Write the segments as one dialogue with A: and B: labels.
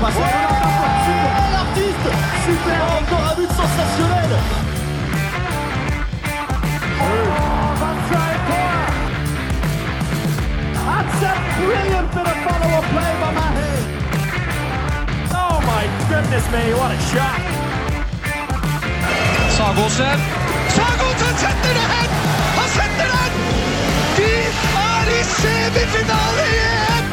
A: passe super, l'artiste, super, encore un but sensationnel. That's a brilliant bit of follow-up play by Mahe. Oh my goodness me, what a shot.
B: Sagosen. Sagosen setter det hen! Han setter den! De er i semifinale igjen!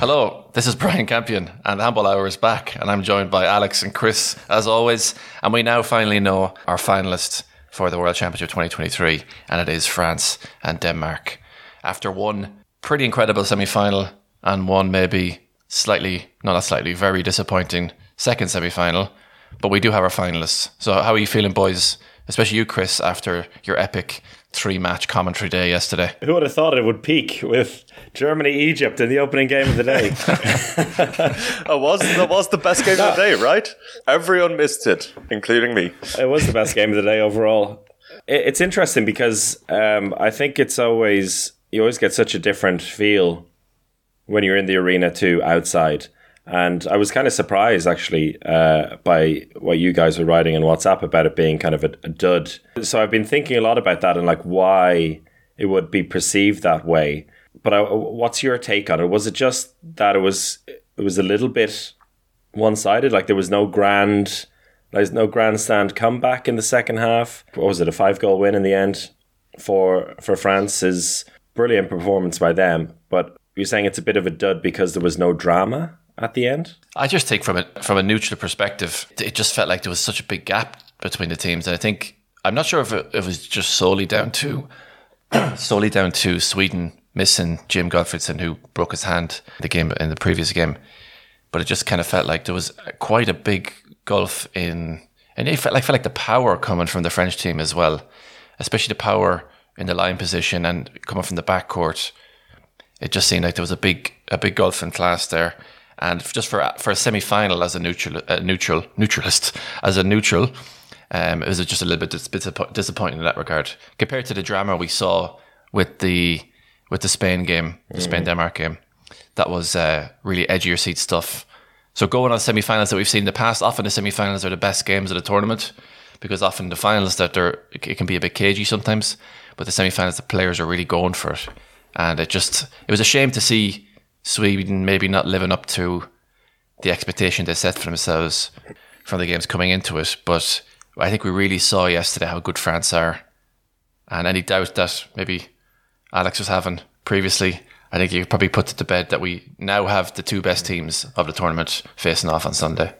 C: Hello, this is Brian Campion, and Handball Hour is back, and I'm joined by Alex and Chris, as always. And we now finally know our finalists for the World Championship 2023, and it is France and Denmark. After one pretty incredible semi final and one maybe slightly, no, not slightly, very disappointing second semi final, but we do have our finalists. So, how are you feeling, boys? Especially you, Chris, after your epic three match commentary day yesterday.
D: Who would have thought it would peak with Germany Egypt in the opening game of the day?
E: It was that was the best game of the day, right? Everyone missed it, including me.
D: it was the best game of the day overall. It, it's interesting because um, I think it's always you always get such a different feel when you're in the arena to outside. And I was kind of surprised actually uh, by what you guys were writing on WhatsApp about it being kind of a, a dud. So I've been thinking a lot about that and like why it would be perceived that way. But I, what's your take on it? Was it just that it was it was a little bit one sided? Like there was no grand, there's no grandstand comeback in the second half. What was it? A five goal win in the end for for France is brilliant performance by them. But you're saying it's a bit of a dud because there was no drama at the end.
C: I just think from a from a neutral perspective, it just felt like there was such a big gap between the teams, and I think I'm not sure if it, it was just solely down to solely down to Sweden missing Jim Gottfridsson, who broke his hand in the game in the previous game, but it just kind of felt like there was quite a big gulf in, and it felt like felt like the power coming from the French team as well, especially the power in the line position and coming from the backcourt. It just seemed like there was a big a big gulf in class there. And just for for a semi final as a neutral, a neutral neutralist, as a neutral, um, it was just a little bit dis- disappointing in that regard compared to the drama we saw with the with the Spain game, the Spain Denmark game. That was uh, really your seat stuff. So going on semi finals that we've seen in the past, often the semi finals are the best games of the tournament because often the finals that they're it can be a bit cagey sometimes, but the semi finals the players are really going for it, and it just it was a shame to see Sweden maybe not living up to the expectation they set for themselves from the games coming into it. But I think we really saw yesterday how good France are. And any doubt that maybe Alex was having previously, I think you could probably put it to bed that we now have the two best teams of the tournament facing off on Sunday.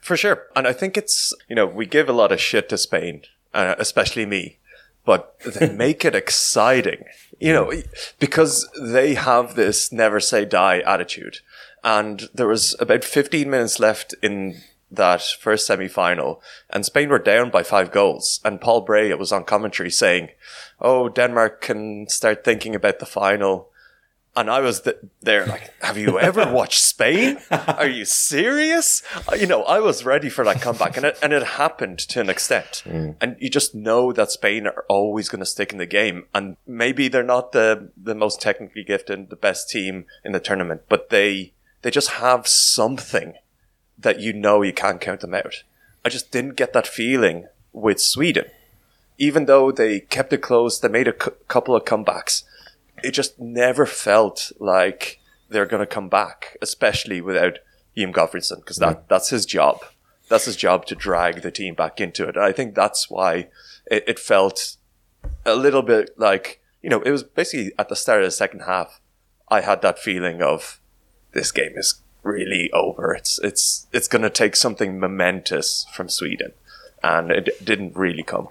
E: For sure. And I think it's, you know, we give a lot of shit to Spain, uh, especially me, but they make it exciting, you know, because they have this never say die attitude. And there was about 15 minutes left in that first semi final, and Spain were down by five goals. And Paul Bray was on commentary saying, Oh, Denmark can start thinking about the final. And I was th- there like, have you ever watched Spain? Are you serious? Uh, You know, I was ready for that comeback and it, and it happened to an extent. And you just know that Spain are always going to stick in the game. And maybe they're not the, the most technically gifted, the best team in the tournament, but they, they just have something that you know you can't count them out. I just didn't get that feeling with Sweden. Even though they kept it close, they made a cou- couple of comebacks. It just never felt like they're going to come back, especially without Jim Gottfridsson, because that, that's his job. That's his job to drag the team back into it. And I think that's why it, it felt a little bit like, you know, it was basically at the start of the second half, I had that feeling of this game is really over. It's it's it's going to take something momentous from Sweden, and it didn't really come.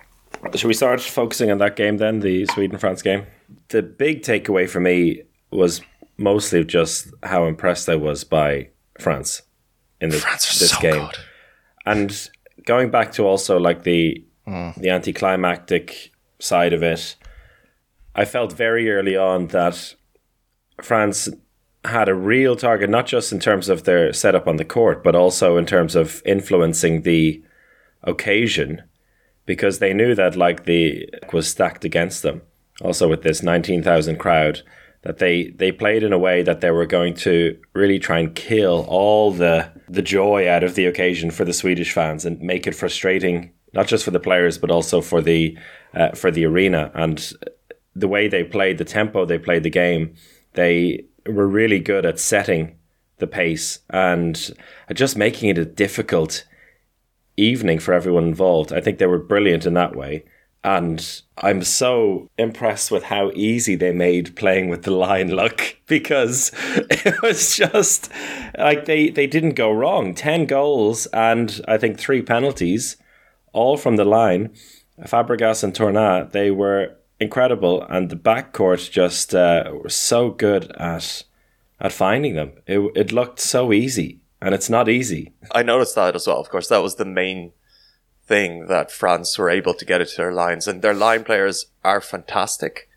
D: Should we start focusing on that game then, the Sweden France game? The big takeaway for me was mostly just how impressed I was by France in this,
E: France
D: this
E: so
D: game.
E: good.
D: And going back to also like the mm. the anticlimactic side of it, I felt very early on that France had a real target, not just in terms of their setup on the court, but also in terms of influencing the occasion, because they knew that like the was stacked against them. Also with this nineteen thousand crowd, that they they played in a way that they were going to really try and kill all the the joy out of the occasion for the Swedish fans and make it frustrating not just for the players but also for the uh, for the arena and the way they played the tempo they played the game they were really good at setting the pace and just making it a difficult evening for everyone involved. I think they were brilliant in that way. And I'm so impressed with how easy they made playing with the line look because it was just like they, they didn't go wrong. 10 goals and I think three penalties, all from the line. Fabregas and Tournat, they were incredible. And the backcourt just uh, were so good at at finding them. It, it looked so easy and it's not easy.
E: I noticed that as well. Of course, that was the main thing that France were able to get it to their lines, and their line players are fantastic.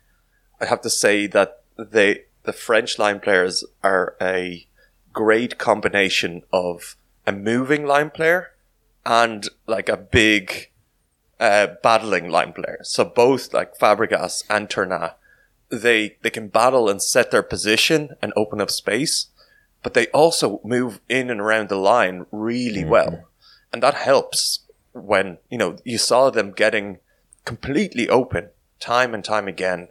E: I have to say that they, the French line players, are a great combination of a moving line player and like a big uh, battling line player. So both like Fabregas and Tournat, they they can battle and set their position and open up space but they also move in and around the line really mm-hmm. well. And that helps when, you know, you saw them getting completely open time and time again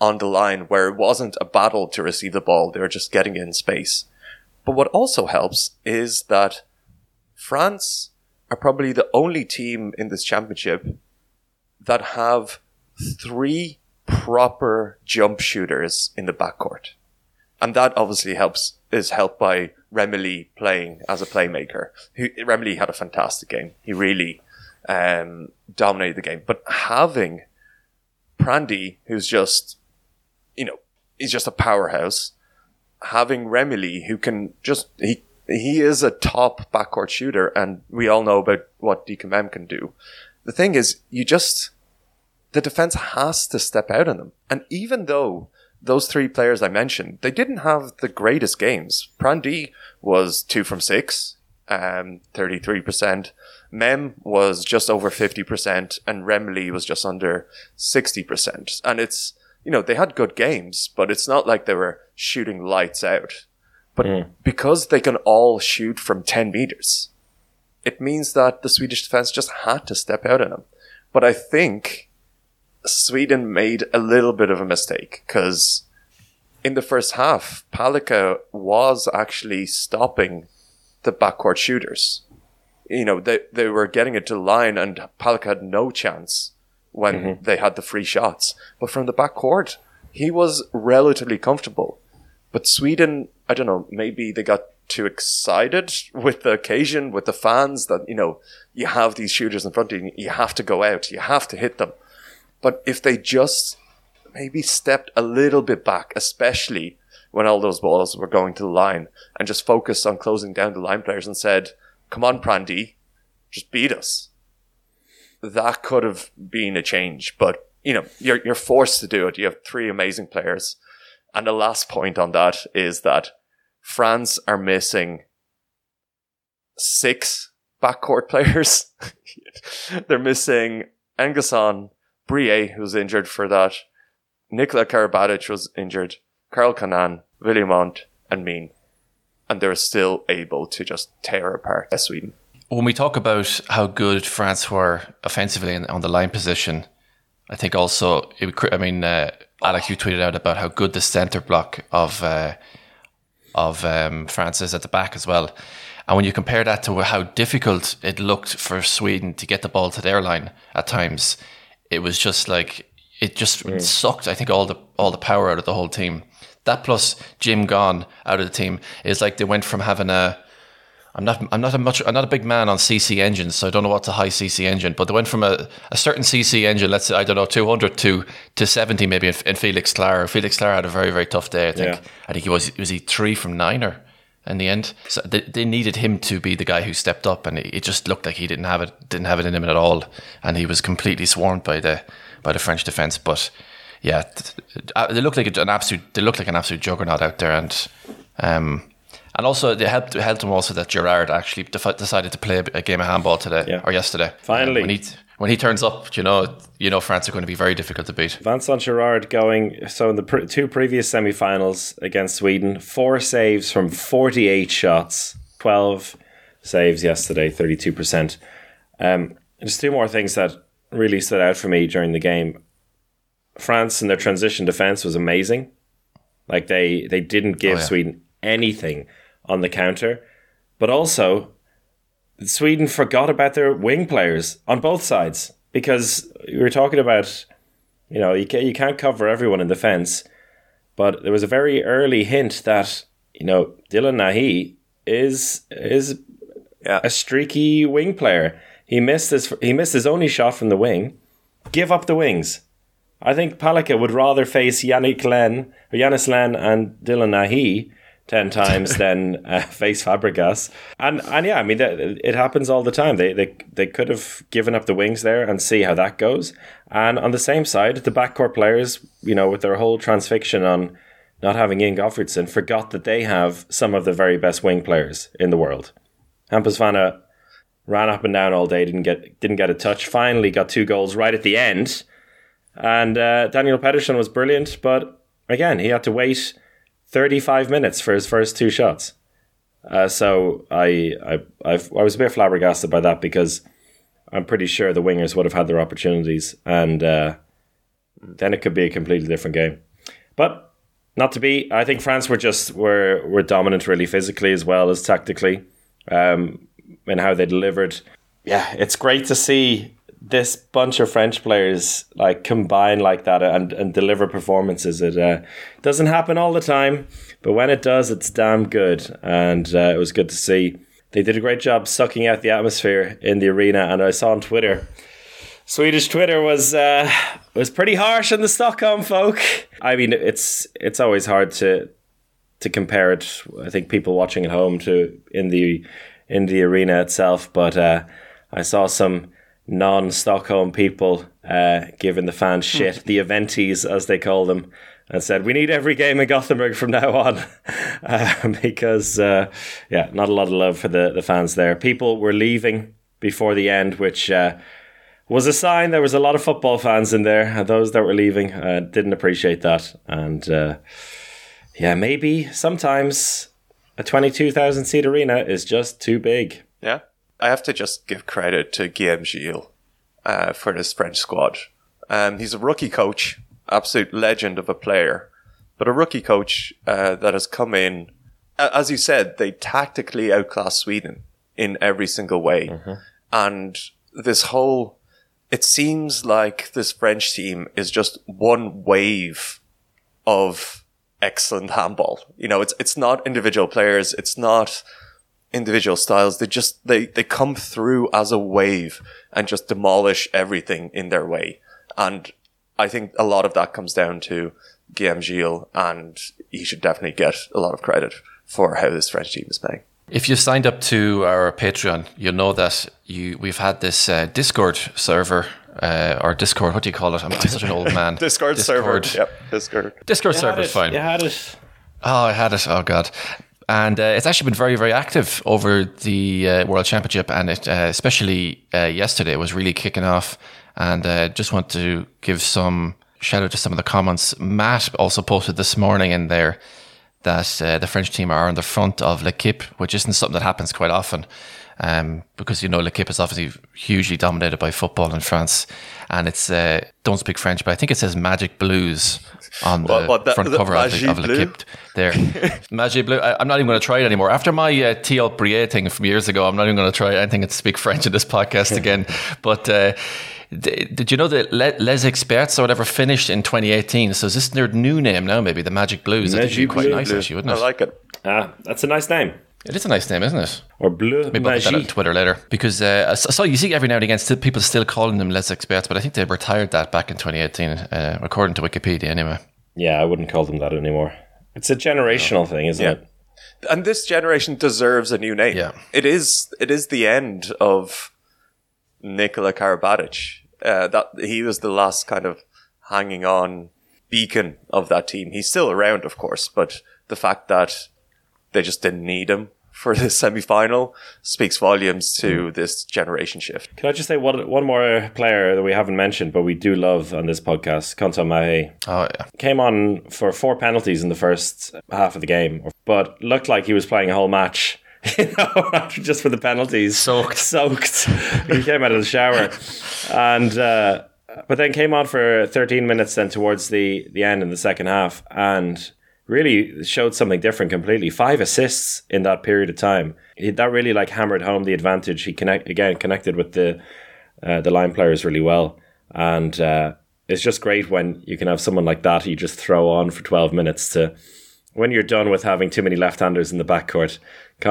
E: on the line where it wasn't a battle to receive the ball. They were just getting in space. But what also helps is that France are probably the only team in this championship that have three proper jump shooters in the backcourt. And that obviously helps is helped by Remili playing as a playmaker. Who, Remili had a fantastic game. He really um, dominated the game. But having Prandi, who's just, you know, he's just a powerhouse, having Remili, who can just, he, he is a top backcourt shooter, and we all know about what DKM can do. The thing is, you just, the defense has to step out on them. And even though those three players I mentioned, they didn't have the greatest games. Prandi was two from six, um, 33%. Mem was just over 50%, and Remili was just under 60%. And it's, you know, they had good games, but it's not like they were shooting lights out. But mm. because they can all shoot from 10 meters, it means that the Swedish defense just had to step out on them. But I think Sweden made a little bit of a mistake because in the first half, Palicka was actually stopping the backcourt shooters. You know, they, they were getting it to the line and Palicka had no chance when mm-hmm. they had the free shots. But from the backcourt, he was relatively comfortable. But Sweden, I don't know, maybe they got too excited with the occasion, with the fans that, you know, you have these shooters in front of you, you have to go out, you have to hit them. But if they just maybe stepped a little bit back, especially when all those balls were going to the line, and just focused on closing down the line players and said, "Come on, Prandi, just beat us." That could have been a change, but you know you're you're forced to do it. You have three amazing players, and the last point on that is that France are missing six backcourt players. They're missing N'Guessan, Brie, was injured for that. Nikola Karabatic was injured. Karl Kanan, Willemont, and Min. And they're still able to just tear apart Sweden.
C: When we talk about how good France were offensively on the line position, I think also, it, I mean, uh, Alex, you tweeted out about how good the centre block of uh, of um, France is at the back as well. And when you compare that to how difficult it looked for Sweden to get the ball to their line at times, it was just like it just mm. sucked. I think all the all the power out of the whole team. That plus Jim gone out of the team is like they went from having a. I'm not. I'm not a much. I'm not a big man on CC engines, so I don't know what's a high CC engine. But they went from a, a certain CC engine, let's say I don't know, 200 to to 70 maybe. In, in Felix Claar, Felix Claar had a very very tough day. I think. Yeah. I think he was was he three from nine or in the end. So they, they needed him to be the guy who stepped up, and it, it just looked like he didn't have it, didn't have it in him at all, and he was completely swarmed by the by the French defense. But yeah, uh, they looked like an absolute, they looked like an absolute juggernaut out there, and um, And also, it helped, helped him also that Gerard actually defi- decided to play a, a game of handball today
D: Yeah.
C: or yesterday.
D: Finally.
C: Um, when, he, when he turns up, you know, you know France are going to be very difficult to beat.
D: Vincent Gerard going so in the pr- two previous semi-finals against Sweden, four saves from 48 shots, 12 saves yesterday, 32%. Um, just two more things that really stood out for me during the game. France and their transition defense was amazing. Like they they didn't give
C: Oh, yeah.
D: Sweden anything on the counter, but also Sweden forgot about their wing players on both sides because we were talking about, you know, you can't, you can't cover everyone in defence, but there was a very early hint that you know Dylan Nahi is is
E: Yeah.
D: a streaky wing player. He missed his he missed his only shot from the wing. Give up the wings. I think Palicka would rather face Yannick Lenne or Yanis Lenne and Dylan Nahi ten times than uh, face Fabregas. And and yeah, I mean that, it happens all the time. They they they could have given up the wings there and see how that goes. And on the same side, the backcourt players, you know, with their whole transfixion on not having Ian Gottfridsson, forgot that they have some of the very best wing players in the world. Hampus Wanne ran up and down all day, didn't get didn't get a touch. Finally, got two goals right at the end, and uh, Daniel Pettersson was brilliant. But again, he had to wait thirty five minutes for his first two shots. Uh, so I I I've, I was a bit flabbergasted by that because I'm pretty sure the wingers would have had their opportunities, and uh, then it could be a completely different game. But not to be. I think France were just were were dominant really physically as well as tactically um, in how they delivered. Yeah, it's great to see this bunch of French players like combine like that and, and deliver performances. It uh, doesn't happen all the time, but when it does, it's damn good. And uh, it was good to see. They did a great job sucking out the atmosphere in the arena. And I saw on Twitter, Swedish Twitter was uh, was pretty harsh on the Stockholm folk. I mean, it's it's always hard to to compare it. I think people watching at home to in the in the arena itself, but uh, I saw some non-Stockholm people uh, giving the fans shit, the eventies as they call them, and said we need every game in Gothenburg from now on, um, because uh, yeah, not a lot of love for the the fans there. People were leaving before the end, which. Uh, was a sign there was a lot of football fans in there, and those that were leaving uh, didn't appreciate that. And uh, yeah, maybe sometimes a 22,000 seat arena is just too big.
E: Yeah. I have to just give credit to Guillaume Gille uh, for this French squad. Um, he's a rookie coach, absolute legend of a player, but a rookie coach uh, that has come in. As you said, they tactically outclass Sweden in every single way. And this whole, it seems like this French team is just one wave of excellent handball. You know, it's it's not individual players, it's not individual styles. They just they they come through as a wave and just demolish everything in their way. And I think a lot of that comes down to Guillaume Gille, and he should definitely get a lot of credit for how this French team is playing.
C: If you've signed up to our Patreon, you'll know that you we've had this uh, Discord server uh, or Discord. What do you call it? I'm, I'm such an old man.
E: Discord, server. Yep, Discord.
C: Discord server is fine.
D: You had it.
C: Oh, I had it. Oh God. And uh, it's actually been very, very active over the uh, World Championship, and it, uh, especially uh, yesterday, was really kicking off. And uh, just want to give some shout out to some of the comments. Matt also posted this morning in there that uh, the French team are on the front of L'Equipe, which isn't something that happens quite often. Um, because you know L'Equipe is obviously hugely dominated by football in France, and it's uh, don't speak French, but I think it says Magic Blues on the
E: What- what, the-
C: front cover of,
E: Magie
C: the, of
E: Bleu?
C: L'Equipe there. Magic Blue. I, I'm not even going to try it anymore. After my uh, Thiel Brie thing from years ago, I'm not even going to try anything to speak French in this podcast again. But uh, d- did you know that Le- Les Experts or whatever finished in 2018? So is this their new name now? Maybe the Magic Blues. I think it'd be
D: Magic
C: quite
D: Bleu.
C: nice actually, wouldn't it?
E: I like it.
D: Ah, that's a nice name.
C: It is a nice name, isn't it?
D: Or Bleu
C: Maybe I'll put that on Twitter later because uh, I saw you see every now and again still people still calling them Les Experts, but I think they retired that back in 2018, uh, according to Wikipedia anyway.
D: Yeah, I wouldn't call them that anymore. It's a generational thing, isn't
E: Yeah.
D: it?
E: And this generation deserves a new name.
C: Yeah.
E: It is it is the end of Nikola Karabatic. Uh, that he was the last kind of hanging on beacon of that team. He's still around, of course, but the fact that they just didn't need him for this semi final speaks volumes to this generation shift.
D: Can I just say one, one more player that we haven't mentioned, but we do love on this podcast, Kentin Mahe.
C: Oh yeah.
D: Came on for four penalties in the first half of the game, but looked like he was playing a whole match. You know, just for the penalties,
C: Soaked.
D: soaked. he came out of the shower, and uh, but then came on for 13 minutes. Then towards the the end in the second half, and really showed something different completely. Five assists in that period of time. That really like hammered home the advantage. He connect again connected with the uh, the line players really well, and uh, it's just great when you can have someone like that you just throw on for 12 minutes to when you're done with having too many left-handers in the backcourt,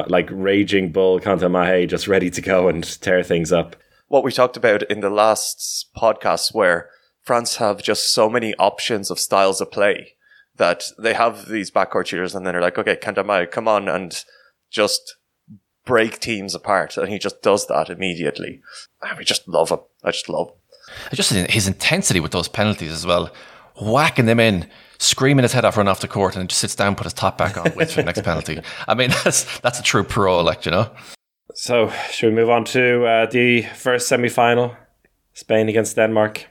D: like raging bull Mahe just ready to go and tear things up.
E: What we talked about in the last podcast, where France have just so many options of styles of play that they have these backcourt shooters, and then they're like, okay, Kentin Mahe, come on and just break teams apart, and he just does that immediately. And we just love him. I just love him.
C: Just his intensity with those penalties as well, whacking them in, screaming his head off, run off the court, and just sits down, put his top back on, waits for the next penalty. I mean, that's that's a true pro, like you know.
D: So, should we move on to uh, the first semi-final, Spain against Denmark?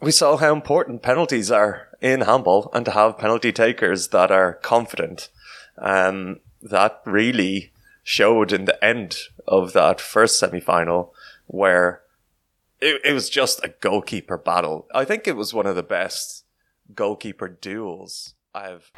E: We saw how important penalties are in handball, and to have penalty takers that are confident. Um, that really showed in the end of that first semi final where it, it was just a goalkeeper battle. I think it was one of the best goalkeeper duels I've.